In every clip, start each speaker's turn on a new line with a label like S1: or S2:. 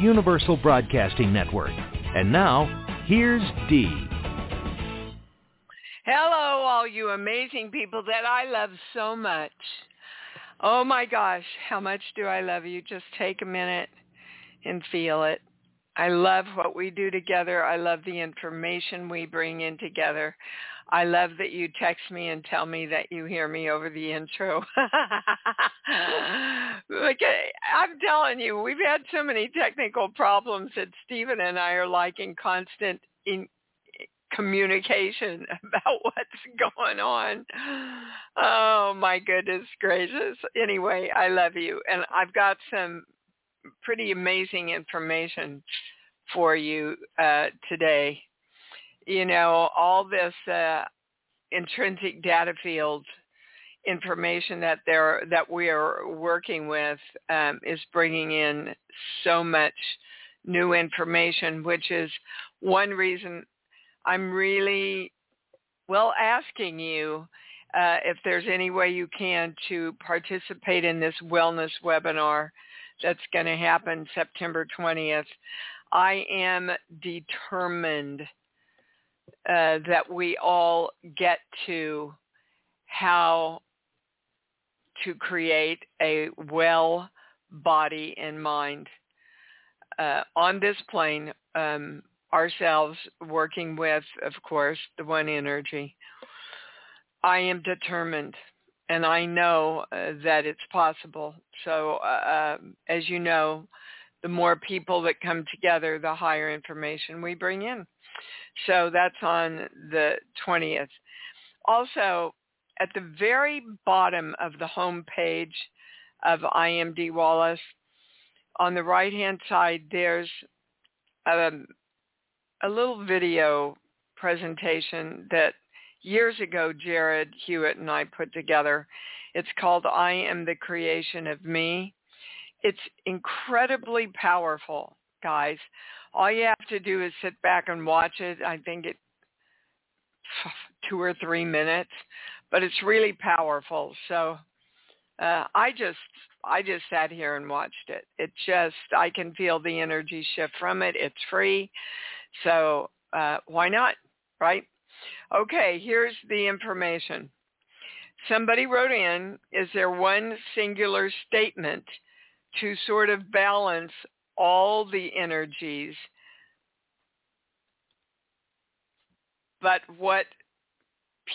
S1: Universal Broadcasting Network. And now, here's Dee.
S2: Hello, all you amazing people that I love so much. Oh my gosh, how much do I love you? Just take a minute and feel it. I love what we do together. I love the information we bring in together. I love that you text me and tell me that you hear me over the intro. like I'm telling you, we've had so many technical problems that Stephen and I are like in constant in communication about what's going on. Oh my goodness gracious. Anyway, I love you and I've got some pretty amazing information for you uh, today. You know, all this uh, intrinsic data field information that they're that we are working with um, is bringing in so much new information, which is one reason I'm really, well, asking you uh, if there's any way you can to participate in this wellness webinar that's going to happen September 20th. I am determined uh, that we all get to how to create a well body and mind uh, on this plane um, ourselves working with, of course, the one energy. I am determined and I know uh, that it's possible. So uh, um, as you know, the more people that come together, the higher information we bring in. So that's on the 20th. Also, at the very bottom of the home page of I Am Dee Wallace, on the right-hand side, there's a, um, a little video presentation that years ago Jared Hewitt and I put together. It's called I Am the Creation of Me. It's incredibly powerful, guys. All you have to do is sit back and watch it. I think it two or three minutes, but it's really powerful. So uh, I just I just sat here and watched it. It just I can feel the energy shift from it. It's free, so uh, why not, right? Okay, here's the information. Somebody wrote in, is there one singular statement to sort of balance all the energies, but what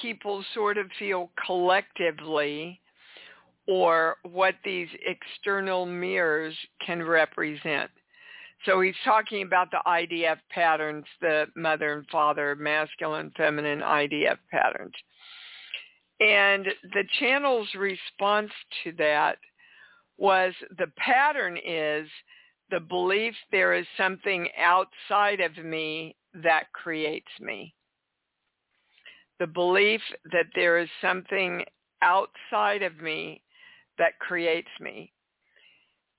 S2: people sort of feel collectively or what these external mirrors can represent. So he's talking about the IDF patterns, the mother and father, masculine, feminine IDF patterns. And the channel's response to that was the pattern is the belief there is something outside of me that creates me. The belief that there is something outside of me that creates me.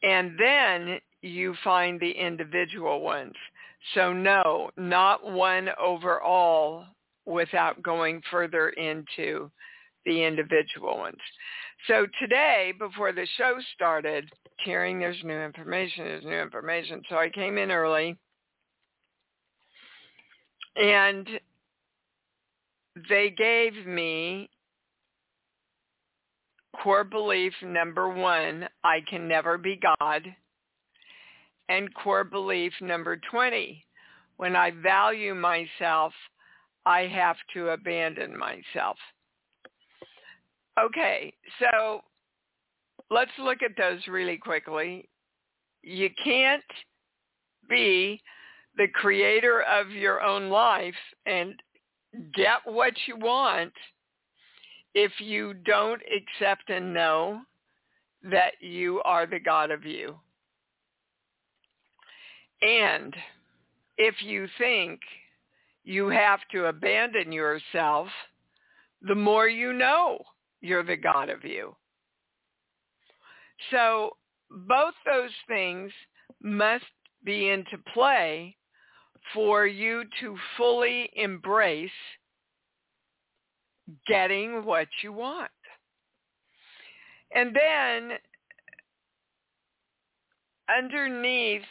S2: And then you find the individual ones. So no, not one overall without going further into the individual ones. So today, before the show started, hearing there's new information, there's new information. So I came in early and they gave me core belief number one, I can never be God. And core belief number 20, When I value myself, I have to abandon myself. Okay, so let's look at those really quickly. You can't be the creator of your own life and get what you want if you don't accept and know that you are the God of you. And if you think you have to abandon yourself, the more you know you're the God of you. So both those things must be into play for you to fully embrace getting what you want. And then underneath,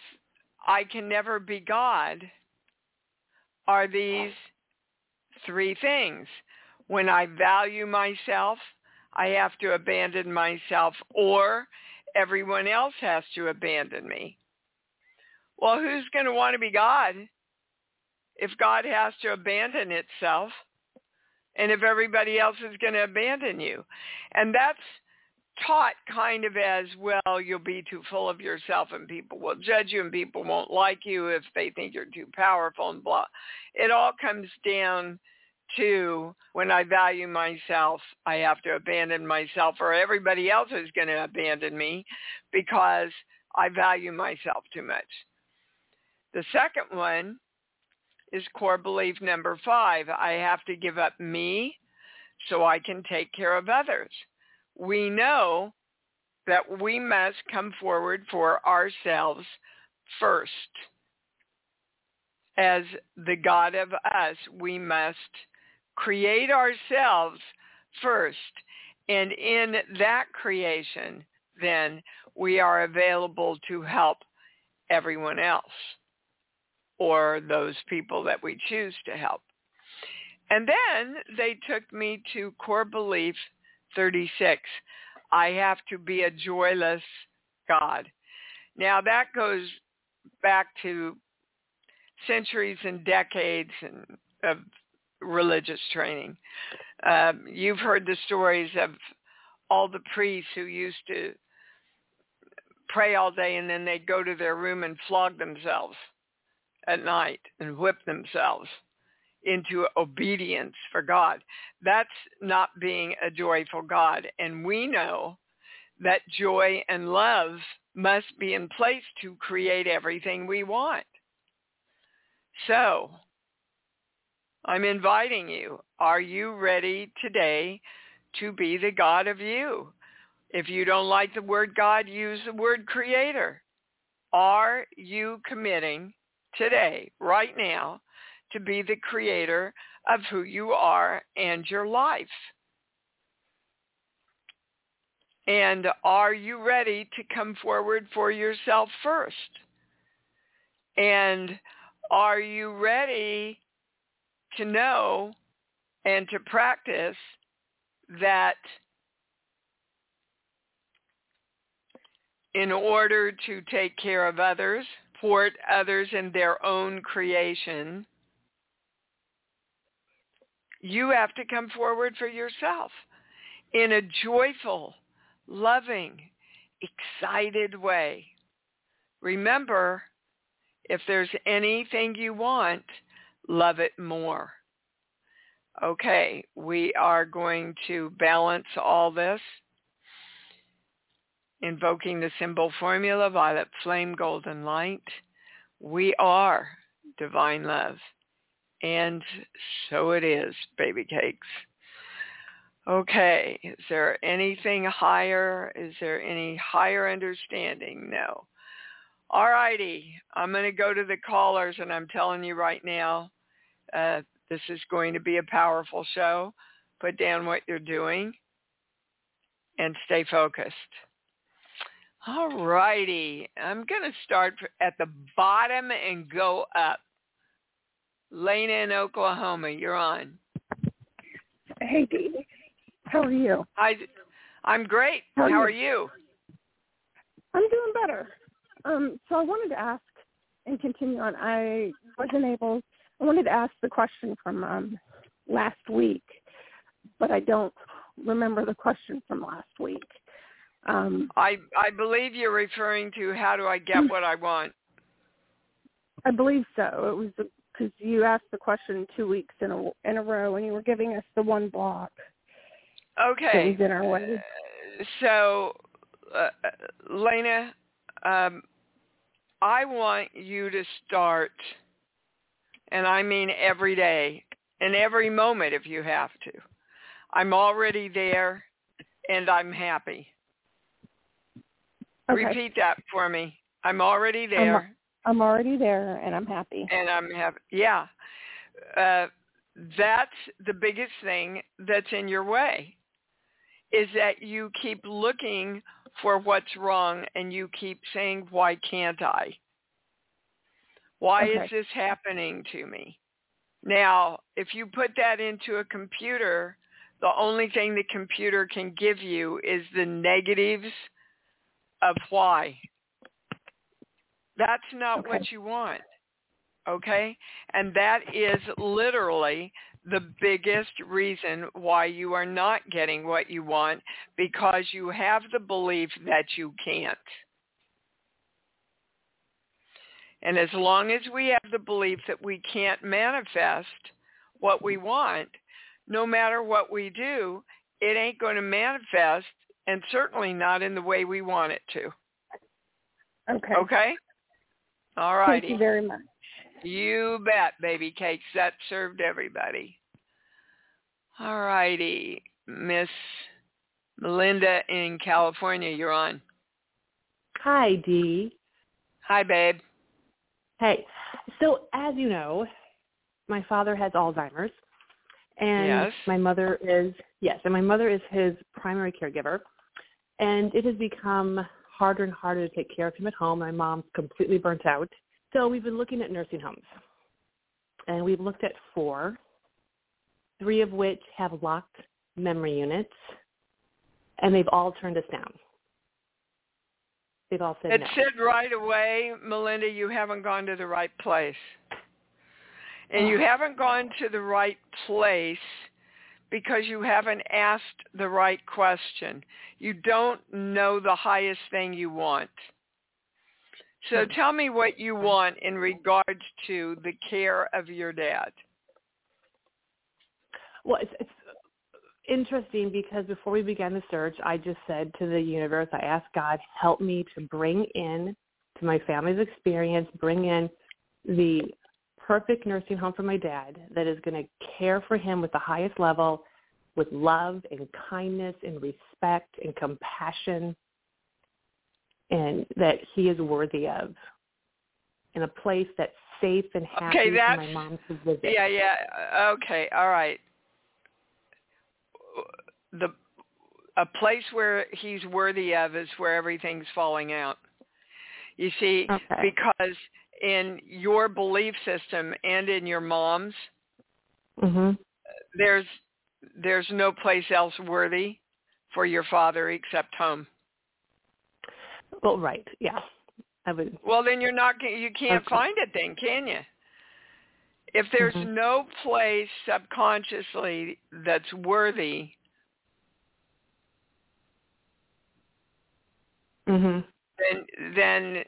S2: I can never be God, are these three things. When I value myself, I have to abandon myself or everyone else has to abandon me. Well, who's going to want to be God if God has to abandon itself and if everybody else is going to abandon you? And that's taught kind of as well you'll be too full of yourself and people will judge you and people won't like you if they think you're too powerful and blah it all comes down to when i value myself i have to abandon myself or everybody else is going to abandon me because i value myself too much the second one is core belief number five i have to give up me so i can take care of others we know that we must come forward for ourselves first. As the God of us, we must create ourselves first. And in that creation, then we are available to help everyone else or those people that we choose to help. And then they took me to core belief 36. I have to be a joyless God. Now that goes back to centuries and decades and of religious training. Um, you've heard the stories of all the priests who used to pray all day and then they'd go to their room and flog themselves at night and whip themselves into obedience for God. That's not being a joyful God. And we know that joy and love must be in place to create everything we want. So I'm inviting you. Are you ready today to be the God of you? If you don't like the word God, use the word creator. Are you committing today, right now, to be the creator of who you are and your life. And are you ready to come forward for yourself first? And are you ready to know and to practice that in order to take care of others, support others in their own creation, you have to come forward for yourself in a joyful, loving, excited way. Remember, if there's anything you want, love it more. Okay, we are going to balance all this. Invoking the symbol formula, violet flame, golden light. We are divine love. And so it is, baby cakes. Okay, is there anything higher? Is there any higher understanding? No. All righty, I'm going to go to the callers and I'm telling you right now, uh, this is going to be a powerful show. Put down what you're doing and stay focused. All righty, I'm going to start at the bottom and go up. Lena in Oklahoma, you're on.
S3: Hey, Dee. How are you?
S2: I, I'm great. How, are, How are you?
S3: I'm doing better. Um, so I wanted to ask and continue on. I wasn't able. I wanted to ask the question from um, last week, but I don't remember the question from last week. Um,
S2: I I believe you're referring to how do I get what I want.
S3: I believe so. It was because you asked the question two weeks in a in a row, and you were giving us the one block.
S2: Okay.
S3: That was in our way.
S2: Uh, so, uh, Lena, um, I want you to start, and I mean every day and every moment if you have to. I'm already there, and I'm happy.
S3: Okay.
S2: Repeat that for me. I'm already there.
S3: I'm, I'm already there, and I'm happy.
S2: And I'm happy. Yeah. Uh, that's the biggest thing that's in your way is that you keep looking for what's wrong and you keep saying, why can't I? Why
S3: Okay.
S2: is this happening to me? Now, if you put that into a computer, the only thing the computer can give you is the negatives of why. That's not
S3: Okay.
S2: what you want. Okay? And that is literally the biggest reason why you are not getting what you want because you have the belief that you can't. And as long as we have the belief that we can't manifest what we want, no matter what we do, it ain't going to manifest and certainly not in the way we want it to.
S3: Okay.
S2: Okay? All righty.
S3: Thank you very much.
S2: You bet, baby cakes. That served everybody. All righty. Miss Melinda in California, you're on.
S4: Hi, Dee.
S2: Hi, babe.
S4: Hey, so as you know, my father has Alzheimer's, and
S2: Yes.
S4: my mother is yes, and my mother is his primary caregiver, and it has become harder and harder to take care of him at home. My mom's completely burnt out, so we've been looking at nursing homes, and we've looked at four, three of which have locked memory units, and they've all turned us down. They've all said
S2: It
S4: no.
S2: said right away, Melinda, you haven't gone to the right place. And you
S4: Oh.
S2: haven't gone to the right place because you haven't asked the right question. You don't know the highest thing you want. So
S4: Hmm.
S2: tell me what you want in regards to the care of your dad.
S4: Well, it's, it's interesting because before we began the search, I just said to the universe, I asked God, help me to bring in to my family's experience, bring in the perfect nursing home for my dad that is going to care for him with the highest level, with love and kindness and respect and compassion, and that he is worthy of. In a place that's safe and happy
S2: Okay,
S4: for
S2: that's-
S4: my mom to visit.
S2: Yeah, yeah. Okay, all right. The a place where he's worthy of is where everything's falling out. You see,
S4: Okay.
S2: because in your belief system and in your mom's,
S4: Mhm.
S2: there's there's no place else worthy for your father except home.
S4: Well, right. Yeah. I would.
S2: Well, then you're not you can't
S4: Okay.
S2: find it then, can you? If there's
S4: Mhm.
S2: no place subconsciously that's worthy,
S4: Mhm.
S2: then then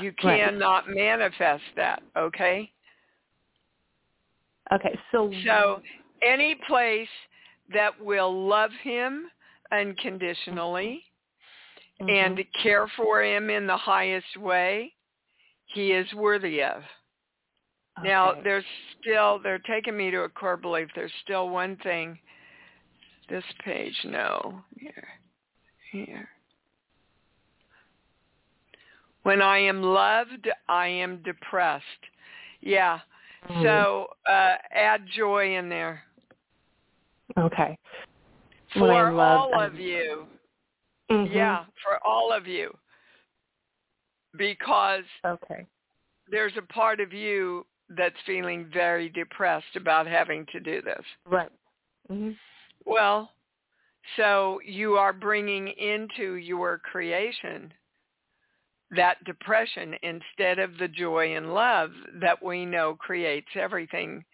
S2: you
S4: Right.
S2: cannot manifest that, okay?
S4: Okay. So.
S2: So any place that will love him unconditionally
S4: Mhm.
S2: and care for him in the highest way, he is worthy of. Now, there's still, they're taking me to a core belief. There's still one thing. This page, no. Here. Here. When I am loved, I am depressed. Yeah.
S4: Mhm.
S2: So uh, add joy in there.
S4: Okay. When
S2: For
S4: loved,
S2: all
S4: I'm-
S2: of you.
S4: Mhm.
S2: Yeah, for all of you. Because
S4: Okay.
S2: there's a part of you that's feeling very depressed about having to do this.
S4: Right. Mhm.
S2: Well, so you are bringing into your creation that depression instead of the joy and love that we know creates everything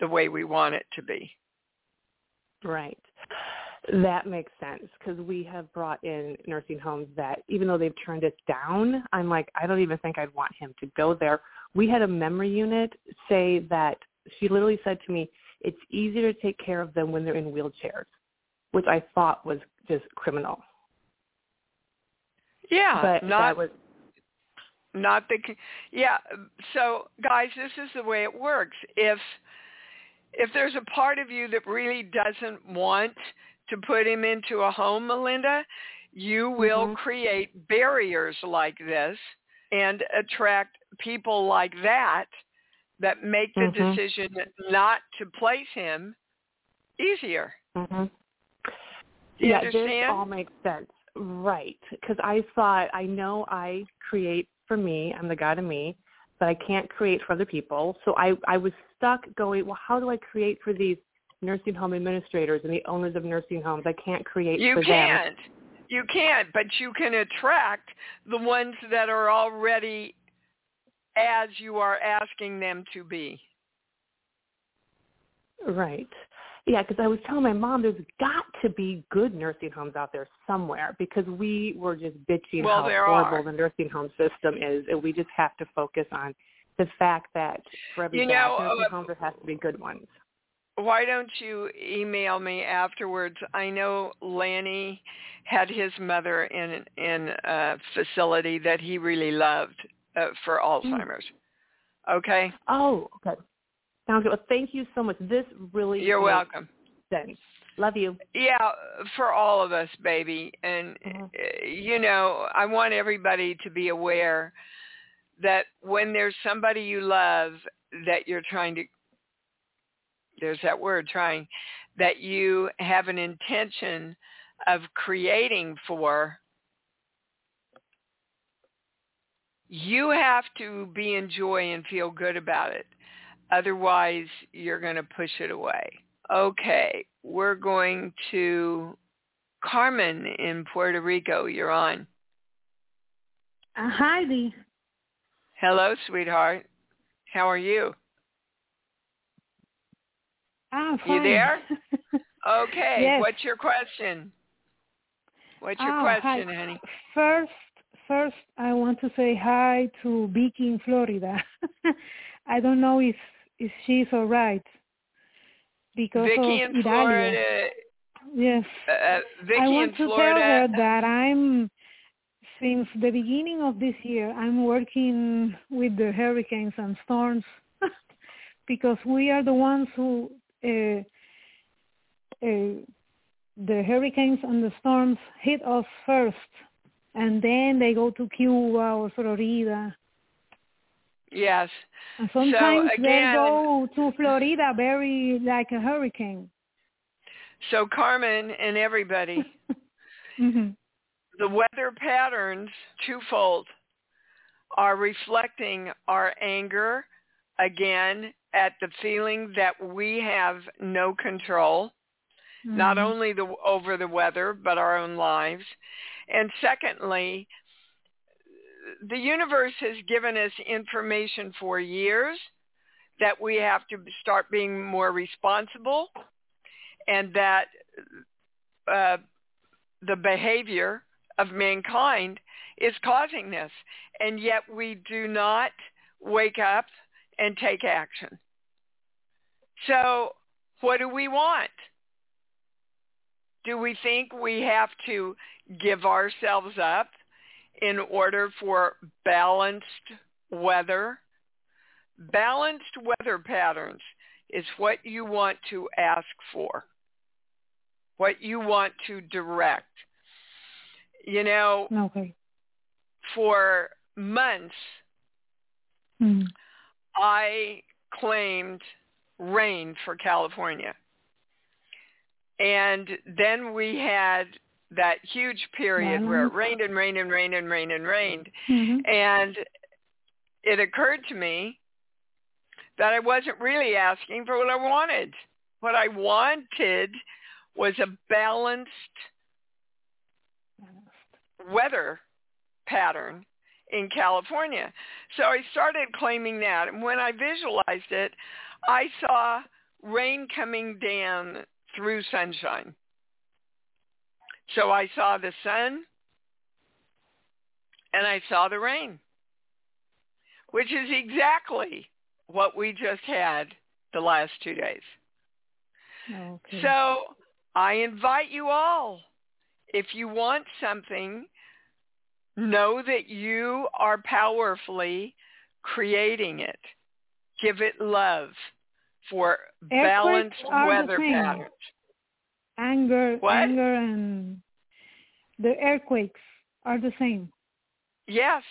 S2: the way we want it to be.
S4: Right. That makes sense because we have brought in nursing homes that even though they've turned us down, I'm like, I don't even think I'd want him to go there. We had a memory unit say that she literally said to me, it's easier to take care of them when they're in wheelchairs, which I thought was just criminal.
S2: Yeah,
S4: but
S2: not
S4: that was
S2: not the yeah. So guys, this is the way it works. If if there's a part of you that really doesn't want to put him into a home, Melinda, you will
S4: mm-hmm.
S2: create barriers like this and attract people like that that make the
S4: mm-hmm.
S2: decision not to place him easier.
S4: Mm-hmm.
S2: You
S4: yeah,
S2: understand?
S4: this all makes sense. Right. Because I thought, I know I create for me. I'm the God of me, but I can't create for other people. So I, I was stuck going, well, how do I create for these nursing home administrators and the owners of nursing homes? I can't create for
S2: you
S4: for
S2: can't.
S4: them.
S2: You can't, but you can attract the ones that are already as you are asking them to be.
S4: Right. Yeah, because I was telling my mom there's got to be good nursing homes out there somewhere because we were just bitching
S2: well,
S4: how horrible
S2: are.
S4: the nursing home system is, and we just have to focus on the fact that for every
S2: you know,
S4: nursing
S2: uh,
S4: home there has to be good ones.
S2: Why don't you email me afterwards? I know Lanny had his mother in in a facility that he really loved uh, for
S4: Hmm.
S2: Alzheimer's. Okay.
S4: Oh, okay. Sounds good. Well, thank you so much. This really
S2: You're welcome.
S4: sense. Love you.
S2: Yeah, for all of us, baby. And
S4: Mhm.
S2: uh, you know, I want everybody to be aware that when there's somebody you love that you're trying to there's that word trying that you have an intention of creating for you have to be in joy and feel good about it otherwise you're going to push it away okay we're going to carmen in puerto rico you're on
S5: Uh, hi, Dee.
S2: hello sweetheart how are you
S5: I'm
S2: You there? okay
S5: Yes.
S2: what's your question what's your
S5: Ah,
S2: question
S5: hi.
S2: honey
S5: First, first, I want to say hi to Vicky in Florida. I don't know if if she's all right because
S2: Vicky
S5: of
S2: in. Florida.
S5: Yes.
S2: Uh, Vicky
S5: I want
S2: in
S5: to
S2: Florida.
S5: tell her that I'm since the beginning of this year I'm working with the hurricanes and storms because we are the ones who uh, uh, the hurricanes and the storms hit us first and then they go to Cuba or Florida
S2: Yes.
S5: and sometimes they
S2: again-
S5: go to Florida very like a hurricane.
S2: So Carmen and everybody,
S5: hmm
S2: the weather patterns, twofold, are reflecting our anger, again, at the feeling that we have no control, not
S5: Mhm.
S2: only the, over the weather, but our own lives. And secondly, the universe has given us information for years that we have to start being more responsible and that uh, the behavior of mankind is causing this. And yet we do not wake up and take action. So what do we want? Do we think we have to give ourselves up in order for balanced weather? Balanced weather patterns is what you want to ask for, what you want to direct. You know,
S5: Okay.
S2: for months,
S5: Mhm.
S2: I claimed rain for California. And then we had that huge period where it rained and rained and rained and rained and rained.
S5: Mhm.
S2: And it occurred to me that I wasn't really asking for what I wanted. What I wanted was a balanced weather pattern in California. So I started claiming that. And when I visualized it, I saw rain coming down through sunshine. So I saw the sun and I saw the rain, which is exactly what we just had the last two days.
S5: Okay.
S2: So I invite you all, if you want something, know that you are powerfully creating it. Give it love for balanced weather patterns.
S5: Anger,
S2: What?
S5: anger, and the earthquakes are the same
S2: Yes.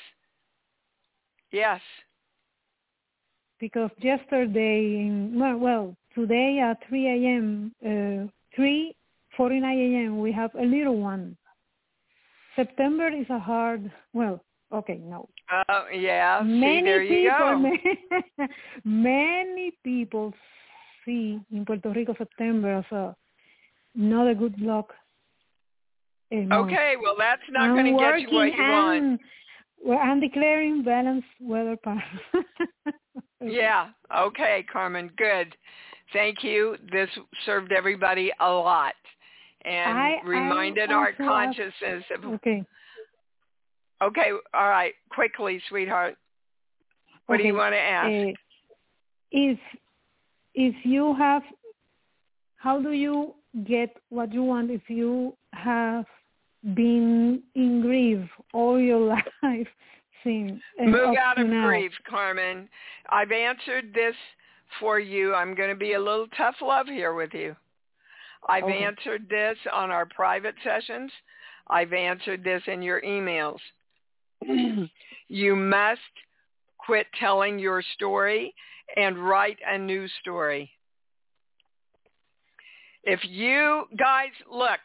S2: Yes.
S5: because yesterday, well, well, today at 3 a.m., uh, 3:49 a.m., we have a little one. September is a hard. Well, okay, no.
S2: Uh, yeah. See,
S5: many
S2: there you
S5: people,
S2: go.
S5: many people see in Puerto Rico September as a not a good luck. uh, month.
S2: Okay, well, that's not going to get you what you want.
S5: and- Well, I'm declaring balanced weather pattern.
S2: Yeah. Okay, Carmen. Good. Thank you. This served everybody a lot and
S5: I- I
S2: reminded our
S5: also have-
S2: consciousness of.
S5: Okay.
S2: Okay. All right. Quickly, sweetheart. What do you want to ask?
S5: Uh, if if you have, how do you get what you want if you have been in grief all your life since
S2: Move out of
S5: now?
S2: grief, Carmen. I've answered this for you. I'm going to be a little tough love here with you. I've
S5: Okay.
S2: answered this on our private sessions. I've answered this in your emails. you must quit telling your story and write a new story. If you guys look,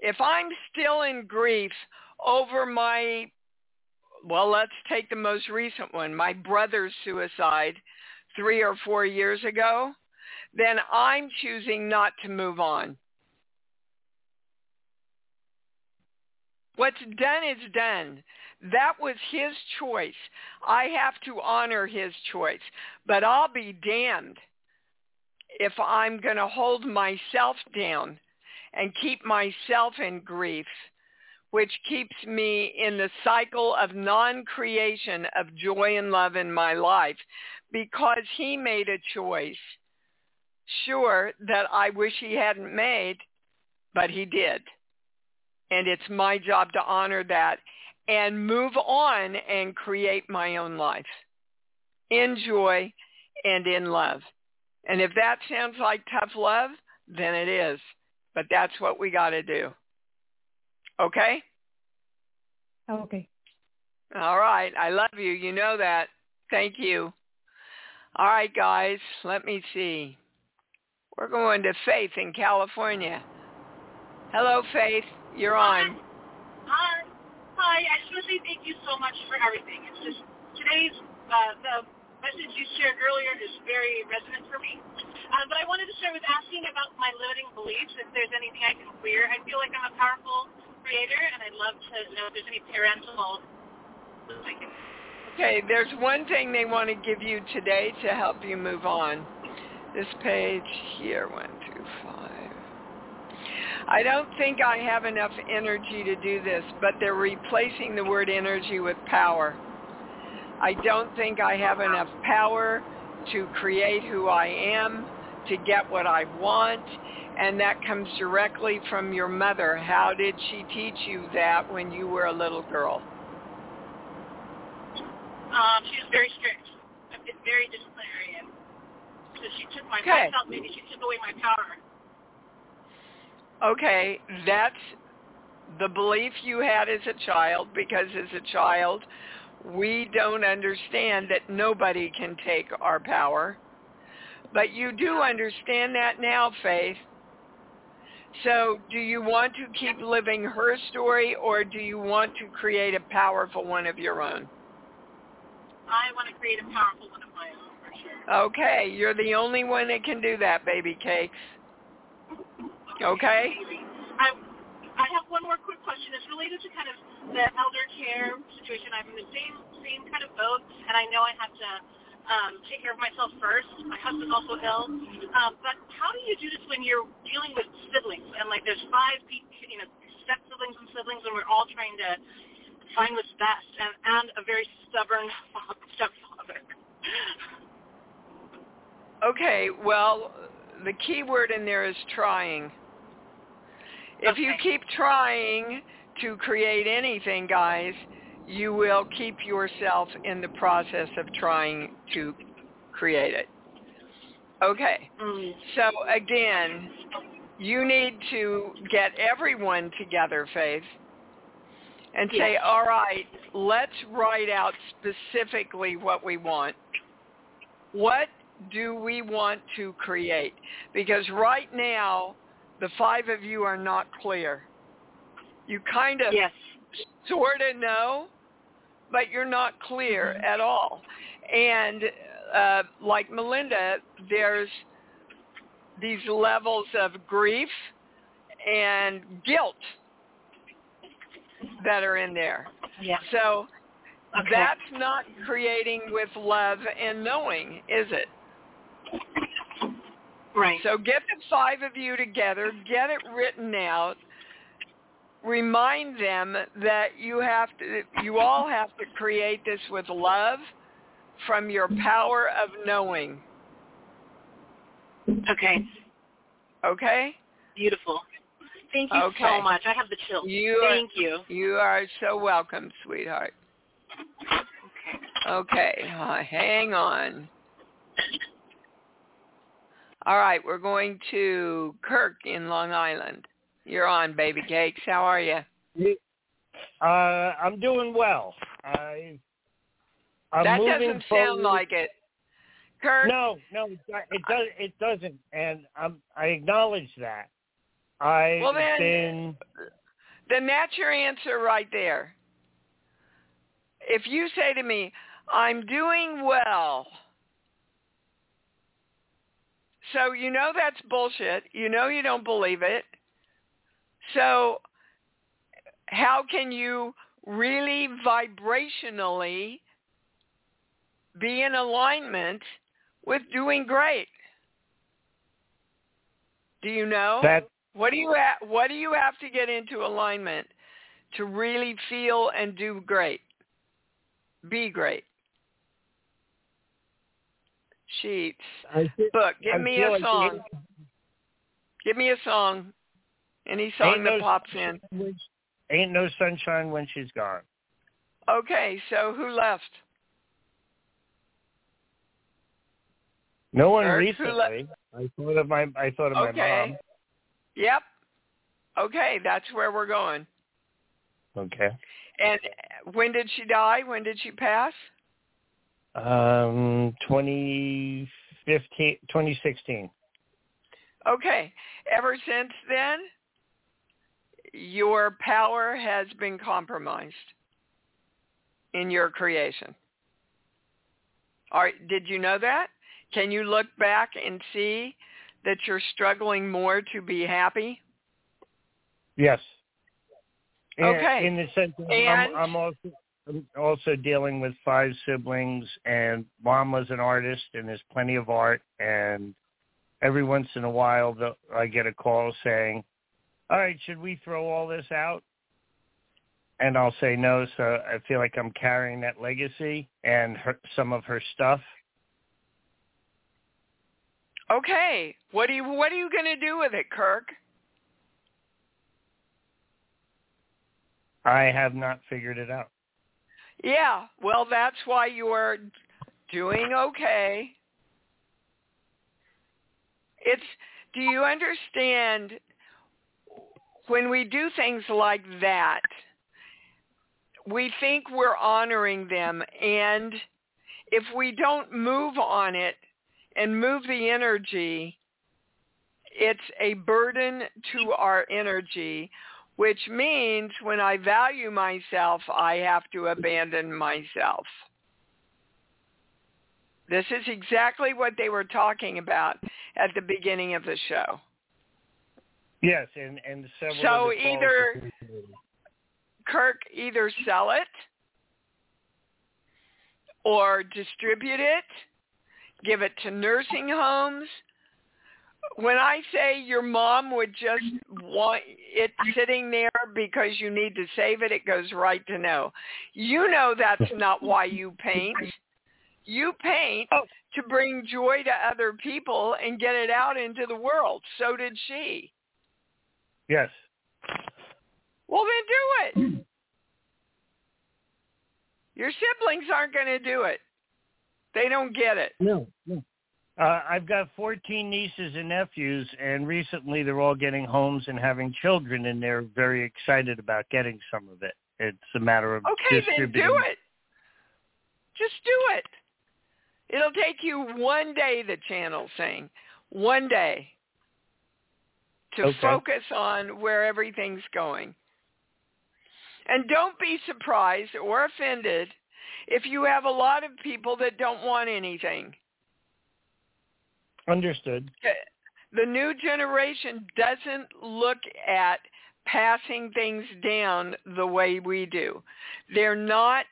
S2: if I'm still in grief over my well, let's take the most recent one, my brother's suicide three or four years ago, then I'm choosing not to move on. What's done is done. That was his choice. I have to honor his choice. But I'll be damned if I'm going to hold myself down and keep myself in grief which keeps me in the cycle of non-creation of joy and love in my life because he made a choice, sure, that I wish he hadn't made, but he did. And it's my job to honor that and move on and create my own life in joy and in love. And if that sounds like tough love, then it is. But that's what we got to do. Okay?
S5: Okay.
S2: All right. I love you. You know that. Thank you. All right, guys. Let me see. We're going to Faith in California. Hello, Faith. You're on.
S6: Hi. Hi. I just want to say thank you so much for everything. It's just today's uh, the message you shared earlier is very resonant for me. Uh, but I wanted to start with asking about my limiting beliefs. If there's anything I can clear, I feel like I'm a powerful creator, and I'd love to know if there's any parental.
S2: Okay, there's one thing they want to give you today to help you move on. This page here, one, two, five. I don't think I have enough energy to do this, but they're replacing the word energy with power. I don't think I have enough power to create who I am, to get what I want, and that comes directly from your mother. How did she teach you that when you were a little girl?
S6: um, she was very strict, a bit very disciplinarian. So she took my.
S2: Okay.
S6: I felt maybe she took away my power.
S2: Okay, that's the belief you had as a child because as a child we don't understand that nobody can take our power. But you do understand that now, Faith. So do you want to keep living her story or do you want to create a powerful one of your own?
S6: I want to create a powerful one of my own for sure.
S2: Okay, you're the only one that can do that, baby cakes. Okay?
S6: I I have one more quick question. It's related to kind of the elder care situation. I'm in the same same kind of boat, and I know I have to um, take care of myself first. My husband's also ill. Um, but how do you do this when you're dealing with siblings and like there's five, you know, step siblings and siblings, and we're all trying to find what's best, and and a very stubborn stepfather.
S2: Okay, well, the key word in there is trying. If you keep trying to create anything, guys, you will keep yourself in the process of trying to create it. Okay.
S6: Mm.
S2: So again, you need to get everyone together, Faith, and say,
S6: Yes.
S2: all right, let's write out specifically what we want. What do we want to create? Because right now, the five of you are not clear. You kind of
S6: Yes.
S2: sort of know, but you're not clear
S6: Mm-hmm.
S2: at all. And uh, like Melinda, there's these levels of grief and guilt that are in there.
S6: Yeah.
S2: So
S6: Okay.
S2: that's not creating with love and knowing, is it?
S6: Right.
S2: So get the five of you together, get it written out, remind them that you have to you all have to create this with love from your power of knowing.
S6: Okay.
S2: Okay?
S6: Beautiful. Thank you
S2: Okay.
S6: so much. I have the chills.
S2: You are-
S6: Thank you.
S2: You are so welcome, sweetheart.
S6: Okay.
S2: Okay, uh, hang on. All right, we're going to Kirk in Long Island. You're on, baby cakes. How are you?
S7: Uh, I'm doing well. I, I'm
S2: that doesn't
S7: forward.
S2: sound like it. Kirk,
S7: No, no, it does. It doesn't, and I'm, I acknowledge that. I've
S2: Well, then-
S7: been.
S2: then that's your answer right there. If you say to me, I'm doing well, so you know that's bullshit. You know you don't believe it. So how can you really vibrationally be in alignment with doing great? Do you know?
S7: That
S2: What do you ha- what do you have to get into alignment to really feel and do great? Be great. Sheets.
S7: I feel,
S2: Book. Give
S7: I
S2: me
S7: feel
S2: a
S7: like
S2: song. Give me a song. Any song
S7: Ain't
S2: that
S7: no-
S2: pops in.
S7: Ain't, ain't no sunshine when she's gone.
S2: Okay, so who left?
S7: No one
S2: Eric, who
S7: recently. I thought of my. I thought of my
S2: Okay.
S7: mom.
S2: Yep. Okay, that's where we're going.
S7: Okay.
S2: And when did she die? When did she pass?
S7: Um, 2015, 2016.
S2: Okay. Ever since then, your power has been compromised in your creation. All right, did you know that? Can you look back and see that you're struggling more to be happy?
S7: Yes. In-
S2: Okay.
S7: In the sense, that
S2: And-
S7: I'm, I'm also also dealing with five siblings, and mom was an artist, and there's plenty of art, and every once in a while, I get a call saying, "All right, should we throw all this out?" And I'll say no. So I feel like I'm carrying that legacy and her, some of her stuff.
S2: Okay. What are you what are you going to do with it, Kirk?
S7: I have not figured it out.
S2: Yeah, well that's why you're doing okay. It's do you understand when we do things like that, we think we're honoring them and if we don't move on it and move the energy, it's a burden to our energy, which means when I value myself, I have to abandon myself. This is exactly what they were talking about at the beginning of the show.
S7: Yes, and and several.
S2: So either Kirk either sell it or distribute it, give it to nursing homes. When I say your mom would just want it sitting there because you need to save it, it goes right to no. You know that's not why you paint. You paint oh. to bring joy to other people and get it out into the world. So did she.
S7: Yes.
S2: Well, then do it. Your siblings aren't going to do it. They don't get it.
S7: No, no. Uh, I've got 14 nieces and nephews, and recently they're all getting homes and having children, and they're very excited about getting some of it. It's a matter of
S2: Okay, then do it. Just do it. It'll take you one day, the channel saying, one day to
S7: Okay.
S2: focus on where everything's going. And don't be surprised or offended if you have a lot of people that don't want anything.
S7: Understood.
S2: The new generation doesn't look at passing things down the way we do. They're not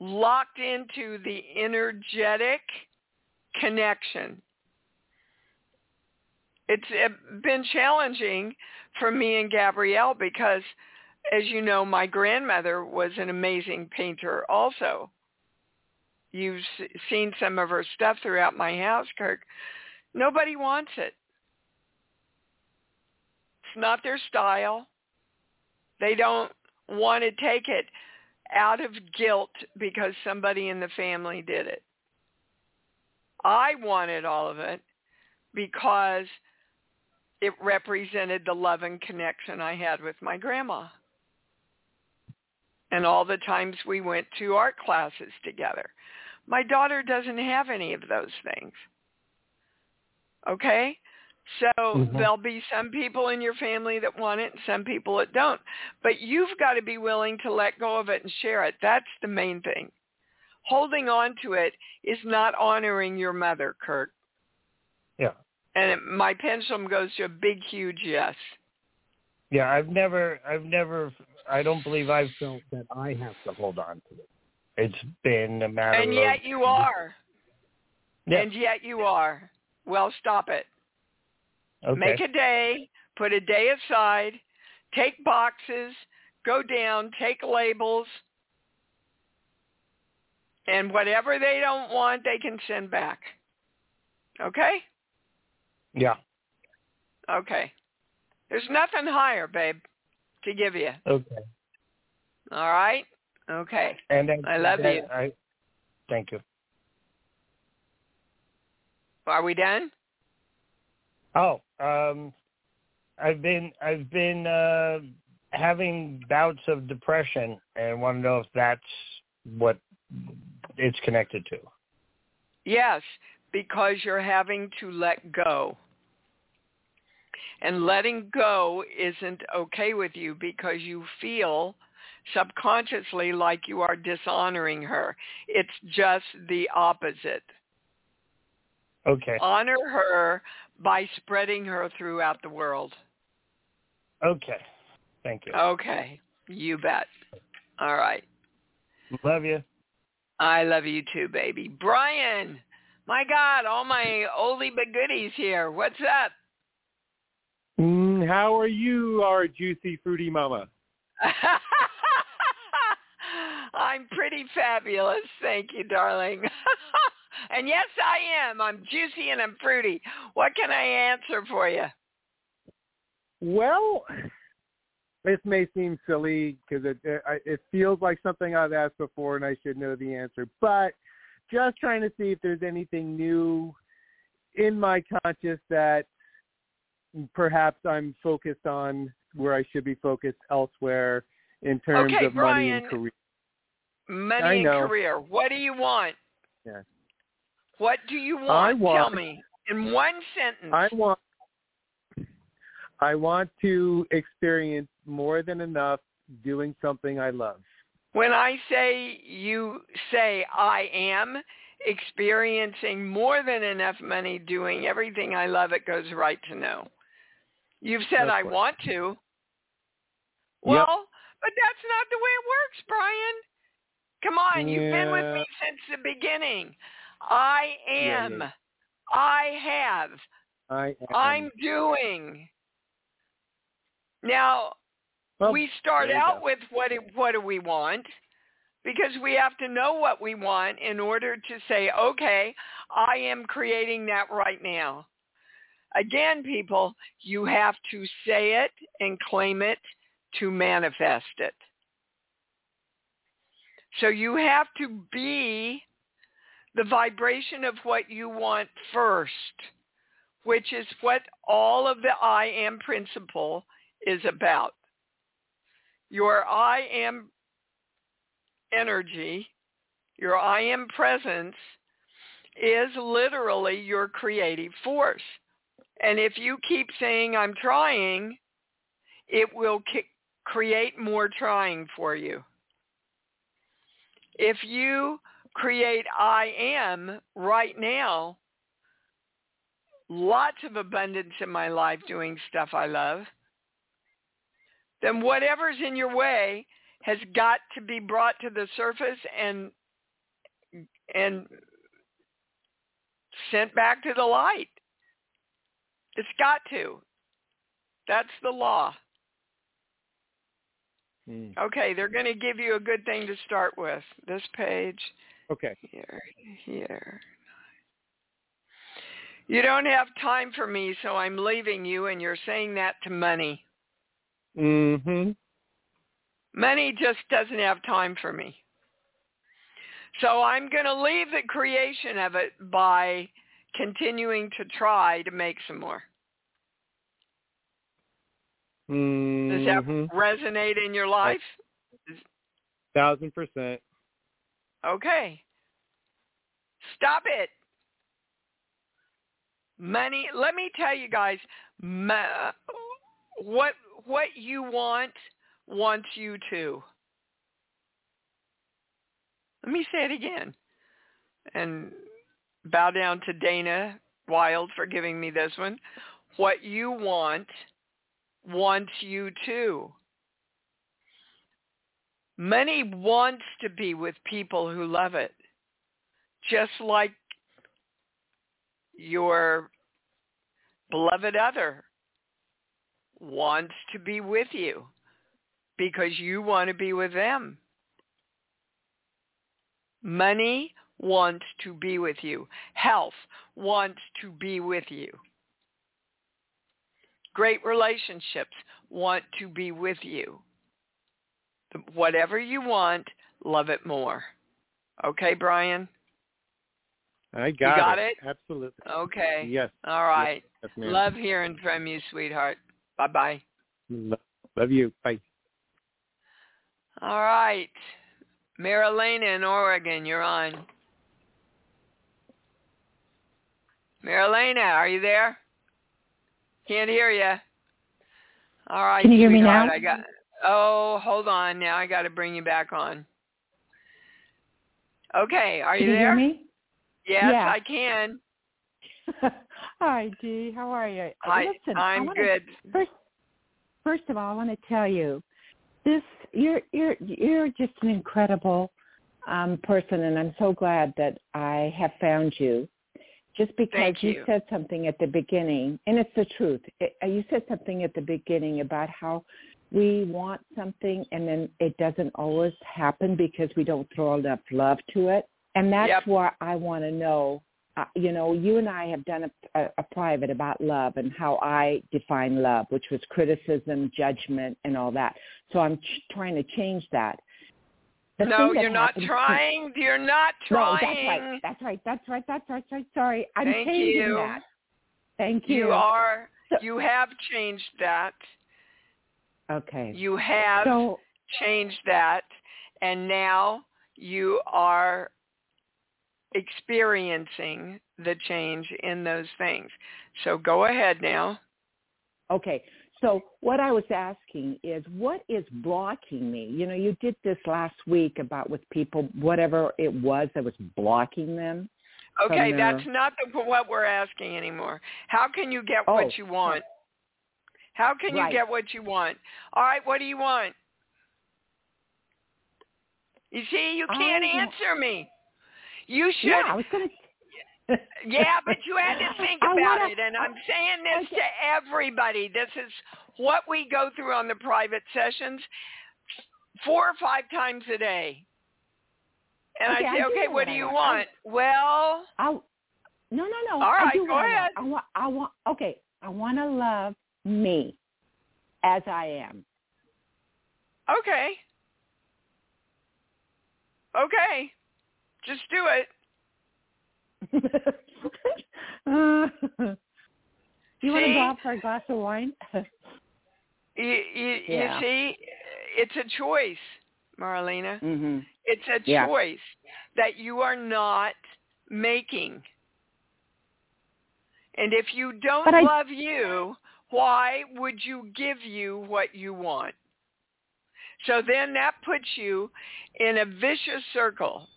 S2: locked into the energetic connection. It's been challenging for me and Gabrielle because, as you know, my grandmother was an amazing painter also. You've seen some of her stuff throughout my house, Kirk. Nobody wants it. It's not their style. They don't want to take it out of guilt because somebody in the family did it. I wanted all of it because it represented the love and connection I had with my grandma. And all the times we went to art classes together. My daughter doesn't have any of those things. Okay? So
S7: Mhm.
S2: there'll be some people in your family that want it and some people that don't. But you've got to be willing to let go of it and share it. That's the main thing. Holding on to it is not honoring your mother, Kurt.
S7: Yeah.
S2: And it, my pendulum goes to a big, huge yes.
S7: Yeah, I've never, I've never, I don't believe I've felt that I have to hold on to it. It's been a matter
S2: And
S7: of.
S2: yet you are.
S7: Yeah.
S2: And yet you are. Well, stop it.
S7: okay.
S2: Make a day, put a day aside, take boxes, go down, take labels, and whatever they don't want, they can send back. Okay?
S7: Yeah.
S2: Okay. There's nothing higher, babe, to give you.
S7: Okay.
S2: All right? Okay.
S7: And then,
S2: I love
S7: then
S2: you.
S7: I, thank you.
S2: Are we done?
S7: Oh, um, I've been I've been uh, having bouts of depression, and want to know if that's what it's connected to.
S2: Yes, because you're having to let go. And letting go isn't okay with you because you feel subconsciously like you are dishonoring her. It's just the opposite.
S7: Okay.
S2: Honor her by spreading her throughout the world.
S7: Okay. Thank you.
S2: Okay. You bet. All right.
S7: Love you.
S2: I love you too, baby. Brian, my God, all my oldie but goodies here. What's up?
S8: Mm, how are you, our juicy fruity mama?
S2: I'm pretty fabulous. Thank you, darling. and yes, I am. I'm juicy and I'm fruity. What can I answer for you?
S8: Well, this may seem silly because it, it it feels like something I've asked before and I should know the answer, but just trying to see if there's anything new in my conscious that perhaps I'm focused on where I should be focused elsewhere in terms
S2: Okay,
S8: of money and career.
S2: Money and career. What do you want?
S8: Yeah.
S2: What do you want?
S8: I want-
S2: Tell me in one sentence.
S8: I want I want to experience more than enough doing something I love.
S2: When I say you say I am, experiencing more than enough money doing everything I love, it goes right to no. You've said
S8: That's
S2: I
S8: right.
S2: want to. Well, but that's not the way it works, Brian. Come on, you've been with me since the beginning. I
S8: Yeah, yeah,
S2: am.
S8: yeah.
S2: I have.
S8: I am.
S2: I'm doing. Now,
S8: Well,
S2: we start out
S8: go.
S2: with what what do we want? Because we have to know what we want in order to say, okay, I am creating that right now. Again, people, you have to say it and claim it to manifest it. So you have to be the vibration of what you want first, which is what all of the I am principle is about. Your I am energy, your I am presence is literally your creative force. And if you keep saying I'm trying, it will create more trying for you. If you create I am right now, lots of abundance in my life doing stuff I love, then whatever's in your way has got to be brought to the surface and and sent back to the light. It's got to. That's the law.
S8: Mm.
S2: Okay, they're going to give you a good thing to start with. This page
S8: Okay.
S2: here, here. You don't have time for me, so I'm leaving you, and you're saying that to money.
S8: Mhm.
S2: Money just doesn't have time for me. So I'm going to leave the creation of it by continuing to try to make some more. Does that
S8: Mhm.
S2: resonate in your life?
S8: Thousand percent.
S2: Okay. Stop it. Money, let me tell you guys, what what you want wants you to. Let me say it again. And bow down to Dana Wilde for giving me this one. What you want wants you to. Money wants to be with people who love it, just like your beloved other wants to be with you because you want to be with them. Money wants to be with you. Health wants to be with you. Great relationships want to be with you. Whatever you want, love it more. Okay, Brian?
S8: I got,
S2: You got it?
S8: Absolutely.
S2: Okay.
S8: Yes.
S2: All right.
S8: Yes, ma'am.
S2: Love hearing from you, sweetheart. Bye-bye.
S8: Love you. Bye.
S2: All right. Marilena in Oregon, you're on. Marilena, are you there? Can't hear you. All right.
S9: Can you hear me now?
S2: I got. Oh, hold on. Now I got to bring you back on. Okay, are you
S9: Can you
S2: there?
S9: hear me?
S2: Yes,
S9: Yeah.
S2: I can.
S9: Hi, Dee. How are you?
S2: I,
S9: Listen,
S2: I'm
S9: wanna-
S2: good.
S9: First, first of all, I want to tell you, this you're you're you're just an incredible um, person, and I'm so glad that I have found you. Just because
S2: Thank you.
S9: said something at the beginning, and it's the truth. It, uh, you said something at the beginning about how we want something, and then it doesn't always happen because we don't throw enough love to it. And that's
S2: Yep.
S9: why I want to know uh, you know, you and I have done a, a, a private about love and how I define love, which was criticism, judgment, and all that. So I'm ch- trying to change that. The
S2: no, you're not
S9: happens to-
S2: trying. You're not
S9: No,
S2: trying.
S9: that's right. That's right. That's right. That's right. That's right. Sorry, I'm
S2: Thank
S9: changing
S2: you.
S9: that. Thank you.
S2: You are.
S9: So-
S2: You have changed that.
S9: okay.
S2: You have
S9: so
S2: changed that, and now you are experiencing the change in those things. So go ahead now.
S9: Okay. So what I was asking is, what is blocking me? You know, you did this last week about with people, whatever it was that was blocking them.
S2: Okay,
S9: their...
S2: that's not the, what we're asking anymore. How can you get oh. what you want? How can you
S9: right.
S2: get what you want? All right, what do you want? You see, you can't answer me. You should.
S9: Yeah, I was going to
S2: yeah, but you had to think about wanna, it, and I'm saying this okay. to everybody. This is what we go through on the private sessions four or five times a day. And
S9: okay,
S2: I say,
S9: I
S2: okay, what do you want?
S9: I,
S2: well,
S9: I'll, no, no, no.
S2: All right,
S9: I
S2: go ahead.
S9: I want, I want, okay, I want to love me as I am.
S2: Okay. Okay. Just do it.
S9: you want to go out for a glass of wine?
S2: you, you,
S9: yeah.
S2: you see, it's a choice, Marlena.
S9: Mm-hmm.
S2: It's a
S9: yeah.
S2: choice that you are not making. And if you don't
S9: but
S2: love I... you, why would you give you what you want? So then that puts you in a vicious circle.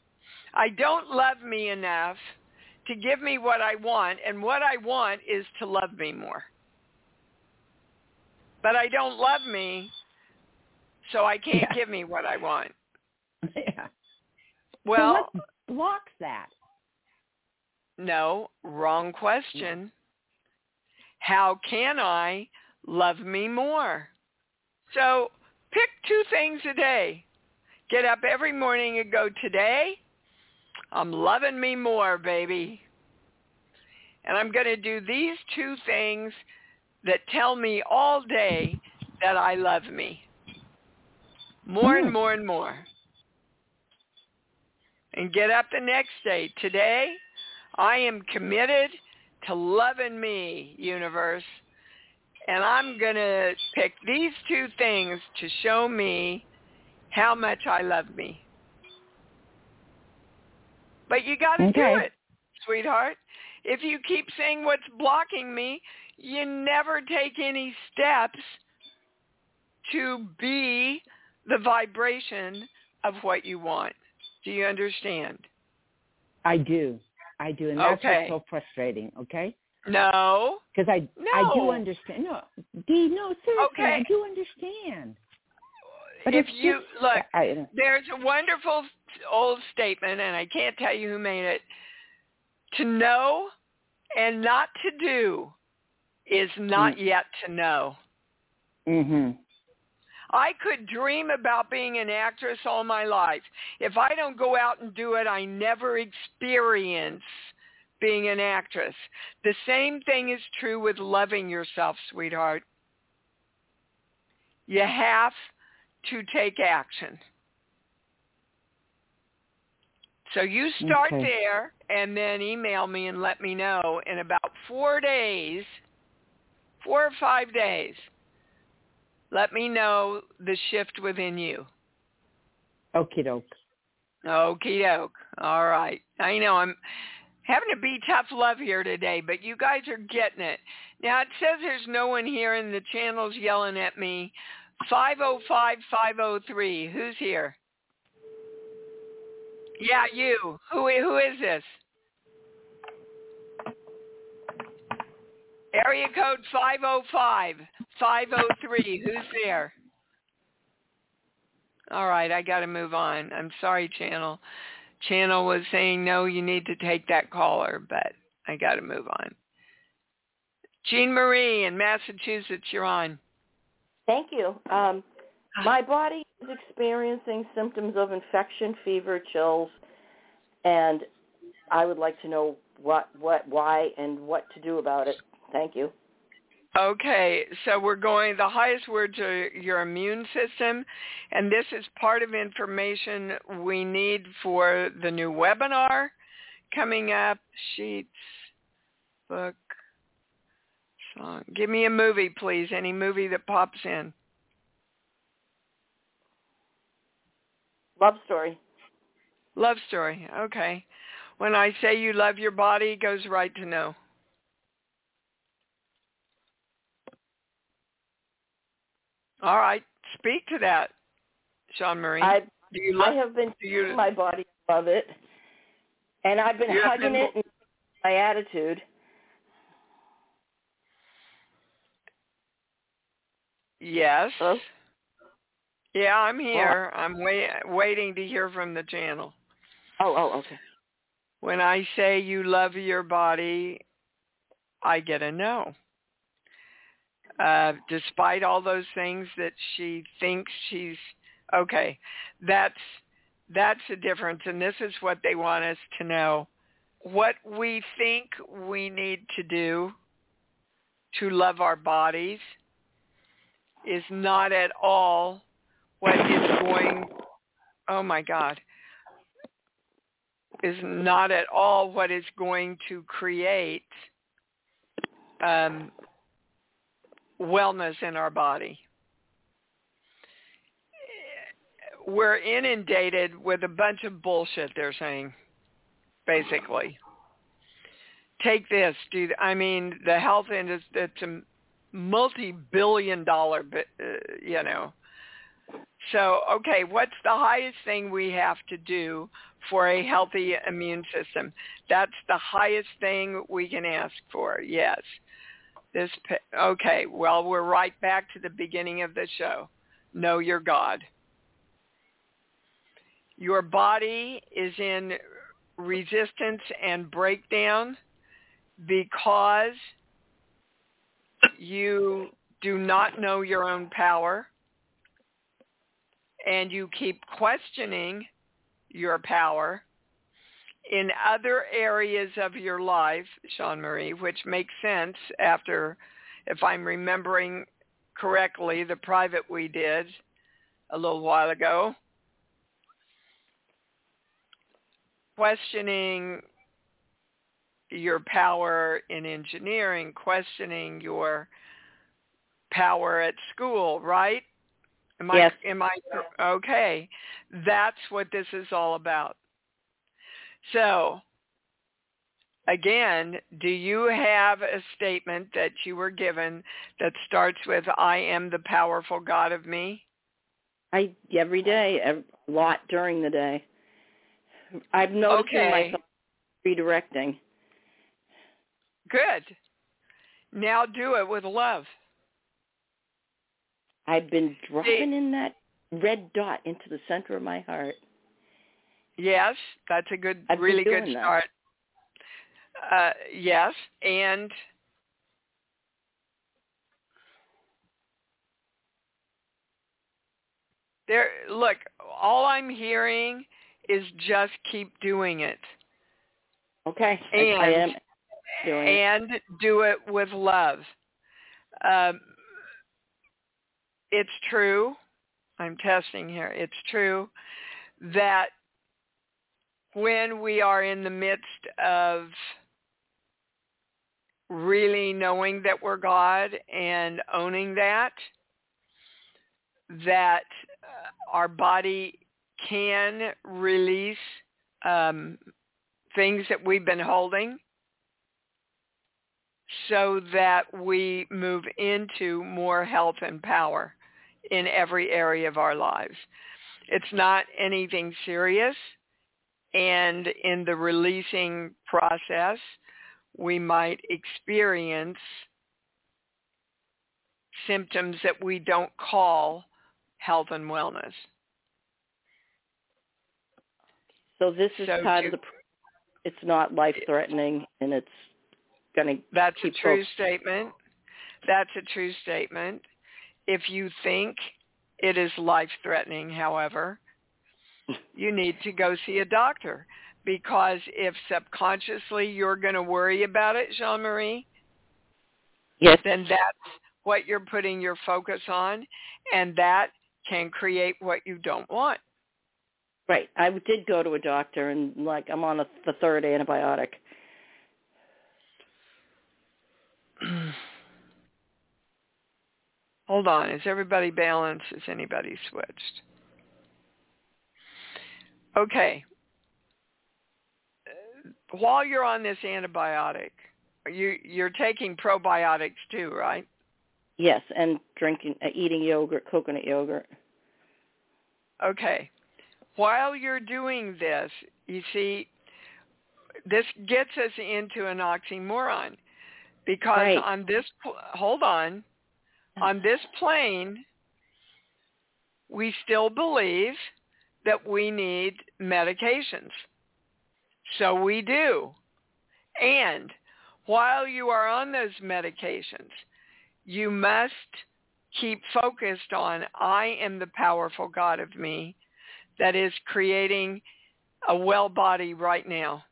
S2: I don't love me enough to give me what I want, and what I want is to love me more. But I don't love me, so I can't
S9: yeah.
S2: give me what I want.
S9: Yeah.
S2: Well,
S9: so what blocks that?
S2: No, wrong question. How can I love me more? So pick two things a day. Get up every morning and go, today I'm loving me more, baby. And I'm going to do these two things that tell me all day that I love me. More and hmm. more and more. And get up the next day. Today, I am committed to loving me, universe. And I'm going to pick these two things to show me how much I love me. But you got to
S9: okay.
S2: do it, sweetheart. If you keep saying what's blocking me, you never take any steps to be the vibration of what you want. Do you understand?
S9: I do. I do. And that's
S2: okay.
S9: what's so frustrating, okay?
S2: No.
S9: Because I
S2: no.
S9: I do understand. No, Dee, no, seriously,
S2: okay.
S9: I do understand. But
S2: if you look,
S9: I,
S2: there's a wonderful old statement, and I can't tell you who made it. To know and not to do is not mm. yet to know.
S9: Mhm.
S2: I could dream about being an actress all my life. If I don't go out and do it, I never experience being an actress. The same thing is true with loving yourself, sweetheart. You have to take action. So you start
S9: okay.
S2: there and then email me and let me know in about four days, four or five days, let me know the shift within you.
S9: Okie doke.
S2: Okie doke. All right. I know I'm having to be tough love here today, but you guys are getting it. Now it says there's no one here and the channel's yelling at me. 505-503. Who's here? Yeah, you. Who who is this? Area code 505 503. Who's there? All right, I got to move on. I'm sorry, Channel. Channel was saying, no, you need to take that caller, but I got to move on. Jean Marie in Massachusetts, you're on.
S10: Thank you. Um, my body is experiencing symptoms of infection, fever, chills, and I would like to know what, what, why, and what to do about it. Thank you.
S2: Okay, so we're going, the highest words are your immune system, and this is part of information we need for the new webinar coming up, sheets, book, song. Give me a movie, please, any movie that pops in.
S10: Love story.
S2: Love story, okay. When I say you love your body, goes right to know. All right, speak to that, Jean Marie.
S10: I
S2: do you
S10: I have been
S2: you,
S10: my body love it, and I've been
S2: You
S10: hugging
S2: been-
S10: it and my attitude.
S2: Yes.
S10: Hello?
S2: Yeah, I'm here. I'm wait, waiting to hear from the channel.
S10: Oh, oh, okay.
S2: When I say you love your body, I get a no. Uh, despite all those things that she thinks she's okay, that's that's the difference, and this is what they want us to know. What we think we need to do to love our bodies is not at all what is going oh my god is not at all what is going to create um, wellness in our body. We're inundated with a bunch of bullshit. They're saying, basically. Take this, dude. I mean, the health industry. It's a multi-billion-dollar, uh, you know. So, okay, what's the highest thing we have to do for a healthy immune system? That's the highest thing we can ask for. Yes. This okay, well, we're right back to the beginning of the show. Know your God. Your body is in resistance and breakdown because you do not know your own power and you keep questioning your power in other areas of your life, Jean Marie, which makes sense after, if I'm remembering correctly, the private we did a little while ago, questioning your power in engineering, questioning your power at school, right? Am
S10: yes.
S2: I am I okay? That's what this is all about. So, again, do you have a statement that you were given that starts with I am the powerful God of me?
S10: I every day, a lot during the day. I've noticed
S2: Okay.
S10: myself redirecting.
S2: Good. Now do it with love.
S10: I've been dropping in that red dot into the center of my heart.
S2: Yes, that's a good,
S10: I've
S2: really good start. Uh, yes, and there. Look, all I'm hearing is just keep doing it,
S10: Okay.
S2: And
S10: I am doing
S2: and do it with love. Um, it's true. I'm testing here. It's true that when we are in the midst of really knowing that we're God and owning that, that uh, our body can release um, things that we've been holding so that we move into more health and power in every area of our lives. It's not anything serious. And in the releasing process, we might experience symptoms that we don't call health and wellness.
S10: So this is
S2: So
S10: part
S2: to-
S10: of the. It's not life threatening, and it's going to
S2: That's a true statement. That's a true statement. If you think it is life-threatening, however, you need to go see a doctor because if subconsciously you're going to worry about it, Jean-Marie,
S10: Yes.
S2: then that's what you're putting your focus on and that can create what you don't want.
S10: Right. I did go to a doctor, and like I'm on a, the third antibiotic.
S2: Hold on. Is everybody balanced? Is anybody switched? Okay. While you're on this antibiotic, you you're taking probiotics too, right?
S10: Yes, and drinking, uh, eating yogurt, coconut yogurt.
S2: Okay. While you're doing this, you see, this gets us into an oxymoron because
S10: right.
S2: on this, hold on, on this plane, we still believe that we need medications. So we do. And while you are on those medications, you must keep focused on I am the powerful God of me that is creating a well body right now.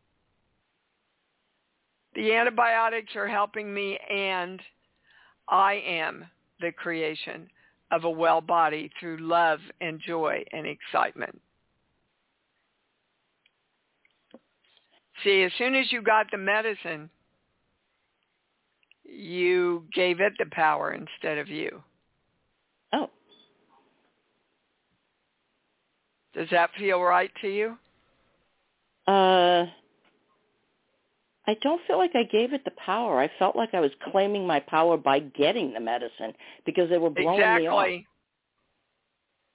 S2: The antibiotics are helping me and I am the creation of a well body through love and joy and excitement. See, as soon as you got the medicine, you gave it the power instead of you.
S10: Oh.
S2: Does that feel right to you?
S10: Uh I don't feel like I gave it the power. I felt like I was claiming my power by getting the medicine because they were blowing
S2: exactly.
S10: me off.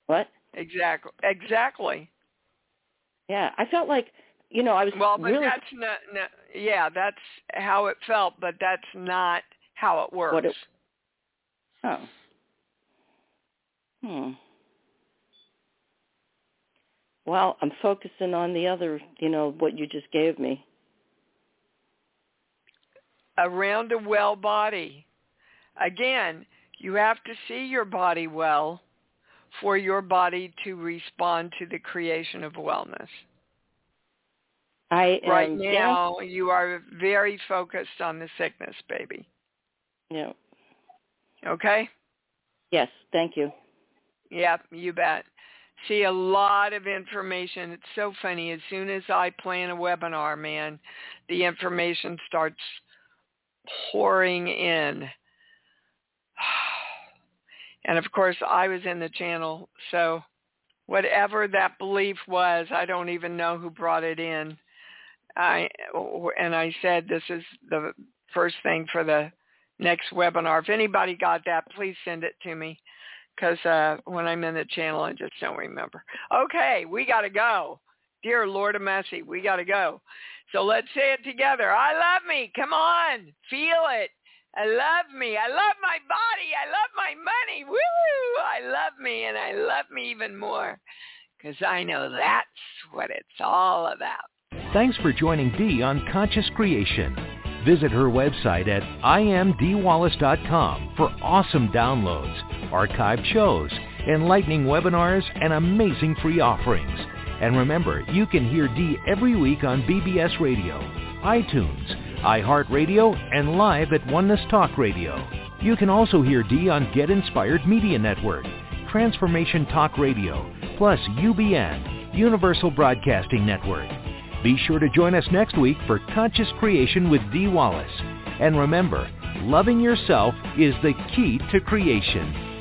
S10: What?
S2: Exactly. Exactly.
S10: Yeah, I felt like you know I was
S2: well, but
S10: really.
S2: That's not, not. Yeah, that's how it felt, but that's not how it works.
S10: What it, oh. Hmm. Well, I'm focusing on the other, you know, what you just gave me.
S2: Around a well body. Again, you have to see your body well for your body to respond to the creation of wellness.
S10: I
S2: right now you are very focused on the sickness, baby.
S10: Yeah.
S2: Okay?
S10: Yes, thank you.
S2: Yep, you bet. See a lot of information. It's so funny. As soon as I plan a webinar, man, the information starts pouring in. And of course, I was in the channel, so whatever that belief was, I don't even know who brought it in. I and I said this is the first thing for the next webinar. If anybody got that, please send it to me because uh, when I'm in the channel, I just don't remember. Okay, we got to go. Dear Lord of Mercy, we got to go. So let's say it together. I love me. Come on. Feel it. I love me. I love my body. I love my money. Woo! I love me and I love me even more because I know that's what it's all about.
S1: Thanks for joining Dee on Conscious Creation. Visit her website at iamdeewallace.com for awesome downloads, archived shows, enlightening webinars, and amazing free offerings. And remember, you can hear Dee every week on BBS Radio, iTunes, iHeartRadio, and live at Oneness Talk Radio. You can also hear Dee on Get Inspired Media Network, Transformation Talk Radio, plus UBN, Universal Broadcasting Network. Be sure to join us next week for Conscious Creation with Dee Wallace. And remember, loving yourself is the key to creation.